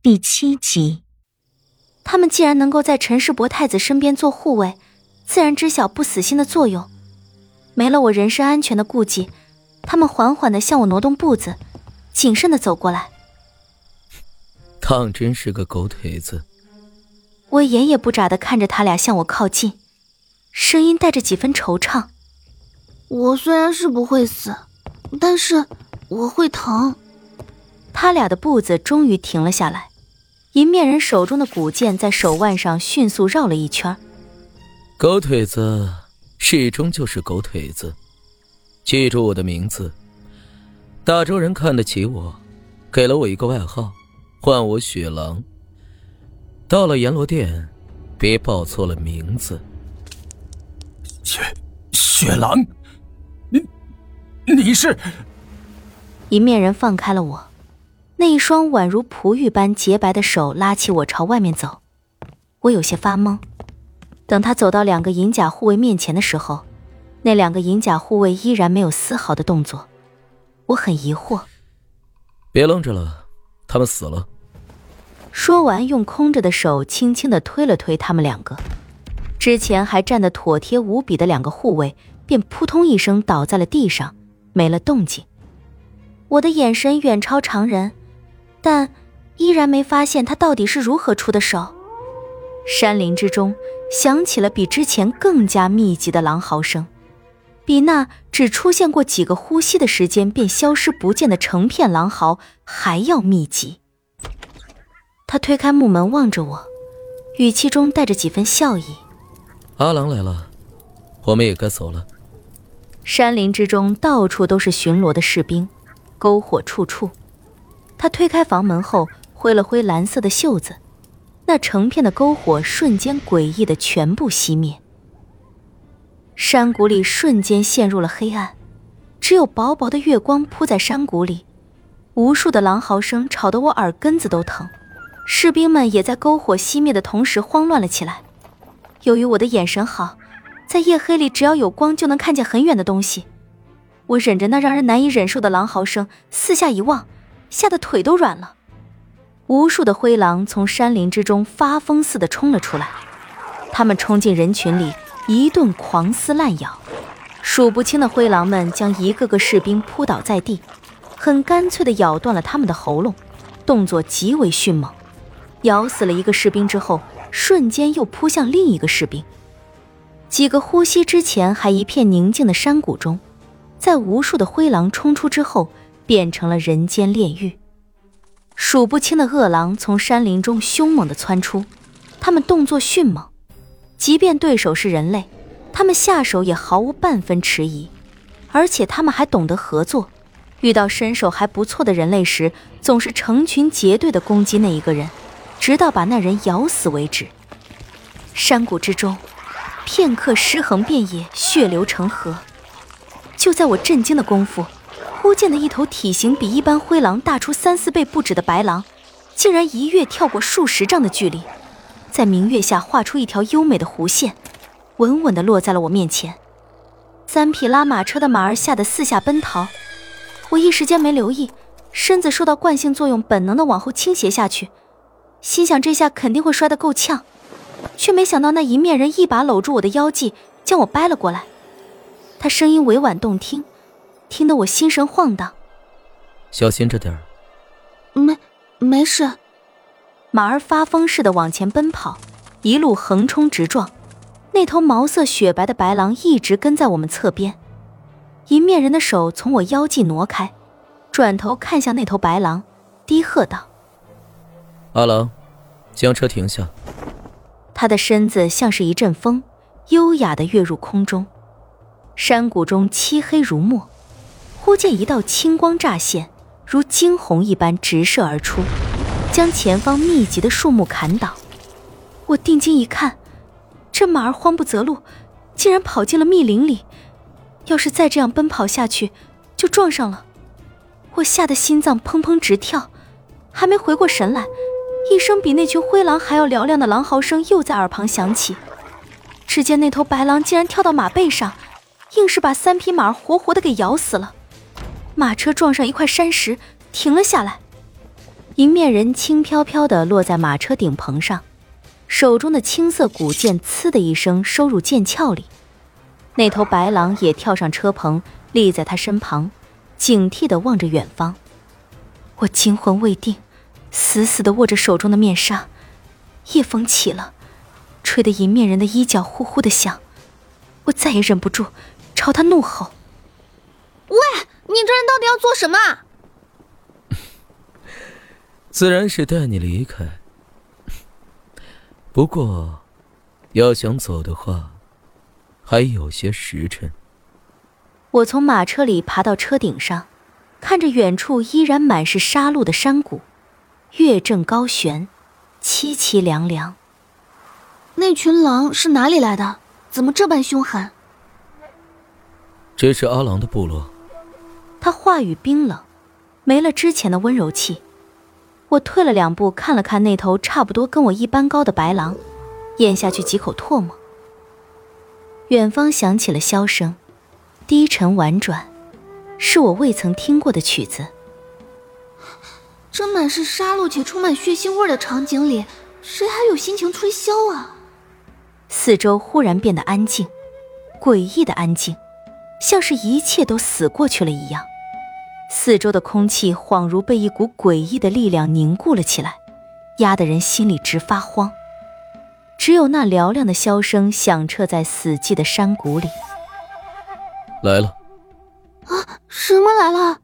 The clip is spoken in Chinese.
第七集。他们既然能够在陈世伯太子身边做护卫，自然知晓不死心的作用。没了我人身安全的顾忌，他们缓缓的向我挪动步子，谨慎的走过来。当真是个狗腿子。我眼也不眨的看着他俩向我靠近，声音带着几分惆怅：“我虽然是不会死，但是我会疼。”他俩的步子终于停了下来，银面人手中的古剑在手腕上迅速绕了一圈。狗腿子始终就是狗腿子，记住我的名字。大周人看得起我，给了我一个外号，唤我雪狼。到了阎罗殿，别报错了名字。雪雪狼，你你是？一面人放开了我，那一双宛如璞玉般洁白的手拉起我朝外面走。我有些发懵。等他走到两个银甲护卫面前的时候，那两个银甲护卫依然没有丝毫的动作。我很疑惑。别愣着了，他们死了。说完，用空着的手轻轻的推了推他们两个，之前还站得妥帖无比的两个护卫，便扑通一声倒在了地上，没了动静。我的眼神远超常人，但依然没发现他到底是如何出的手。山林之中响起了比之前更加密集的狼嚎声，比那只出现过几个呼吸的时间便消失不见的成片狼嚎还要密集。他推开木门，望着我，语气中带着几分笑意。阿郎来了，我们也该走了。山林之中到处都是巡逻的士兵，篝火处处。他推开房门后，挥了挥蓝色的袖子，那成片的篝火瞬间诡异的全部熄灭。山谷里瞬间陷入了黑暗，只有薄薄的月光铺在山谷里，无数的狼嚎声吵得我耳根子都疼。士兵们也在篝火熄灭的同时慌乱了起来。由于我的眼神好，在夜黑里只要有光就能看见很远的东西。我忍着那让人难以忍受的狼嚎声，四下一望，吓得腿都软了。无数的灰狼从山林之中发疯似的冲了出来，他们冲进人群里，一顿狂撕烂咬。数不清的灰狼们将一个个士兵扑倒在地，很干脆地咬断了他们的喉咙，动作极为迅猛。咬死了一个士兵之后，瞬间又扑向另一个士兵。几个呼吸之前还一片宁静的山谷中，在无数的灰狼冲出之后，变成了人间炼狱。数不清的恶狼从山林中凶猛地窜出，他们动作迅猛，即便对手是人类，他们下手也毫无半分迟疑，而且他们还懂得合作。遇到身手还不错的人类时，总是成群结队地攻击那一个人。直到把那人咬死为止。山谷之中，片刻尸横遍野，血流成河。就在我震惊的功夫，忽见的一头体型比一般灰狼大出三四倍不止的白狼，竟然一跃跳过数十丈的距离，在明月下画出一条优美的弧线，稳稳地落在了我面前。三匹拉马车的马儿吓得四下奔逃，我一时间没留意，身子受到惯性作用，本能地往后倾斜下去。心想这下肯定会摔得够呛，却没想到那银面人一把搂住我的腰际，将我掰了过来。他声音委婉动听，听得我心神晃荡。小心着点儿。没，没事。马儿发疯似的往前奔跑，一路横冲直撞。那头毛色雪白的白狼一直跟在我们侧边。银面人的手从我腰际挪开，转头看向那头白狼，低喝道。阿郎，将车停下。他的身子像是一阵风，优雅的跃入空中。山谷中漆黑如墨，忽见一道青光乍现，如惊鸿一般直射而出，将前方密集的树木砍倒。我定睛一看，这马儿慌不择路，竟然跑进了密林里。要是再这样奔跑下去，就撞上了。我吓得心脏砰砰直跳，还没回过神来。一声比那群灰狼还要嘹亮的狼嚎声又在耳旁响起，只见那头白狼竟然跳到马背上，硬是把三匹马活活的给咬死了。马车撞上一块山石，停了下来。迎面人轻飘飘地落在马车顶棚上，手中的青色古剑“呲”的一声收入剑鞘里。那头白狼也跳上车棚，立在他身旁，警惕地望着远方。我惊魂未定，死死地握着手中的面纱。夜风起了，吹得迎面人的衣角呼呼的响。我再也忍不住，朝他怒吼：“喂，你这人到底要做什么？” 自然是带你离开。不过，要想走的话，还有些时辰。我从马车里爬到车顶上，看着远处依然满是杀戮的山谷，月正高悬，凄凄凉凉。那群狼是哪里来的？怎么这般凶狠？这是阿郎的部落。他话语冰冷，没了之前的温柔气。我退了两步，看了看那头差不多跟我一般高的白狼，咽下去几口唾沫。远方响起了箫声，低沉婉转，是我未曾听过的曲子。这满是杀戮且充满血腥味的场景里，谁还有心情吹箫啊？四周忽然变得安静，诡异的安静，像是一切都死过去了一样。四周的空气恍如被一股诡异的力量凝固了起来，压得人心里直发慌。只有那嘹亮的箫声响彻在死寂的山谷里。来了！啊，什么来了？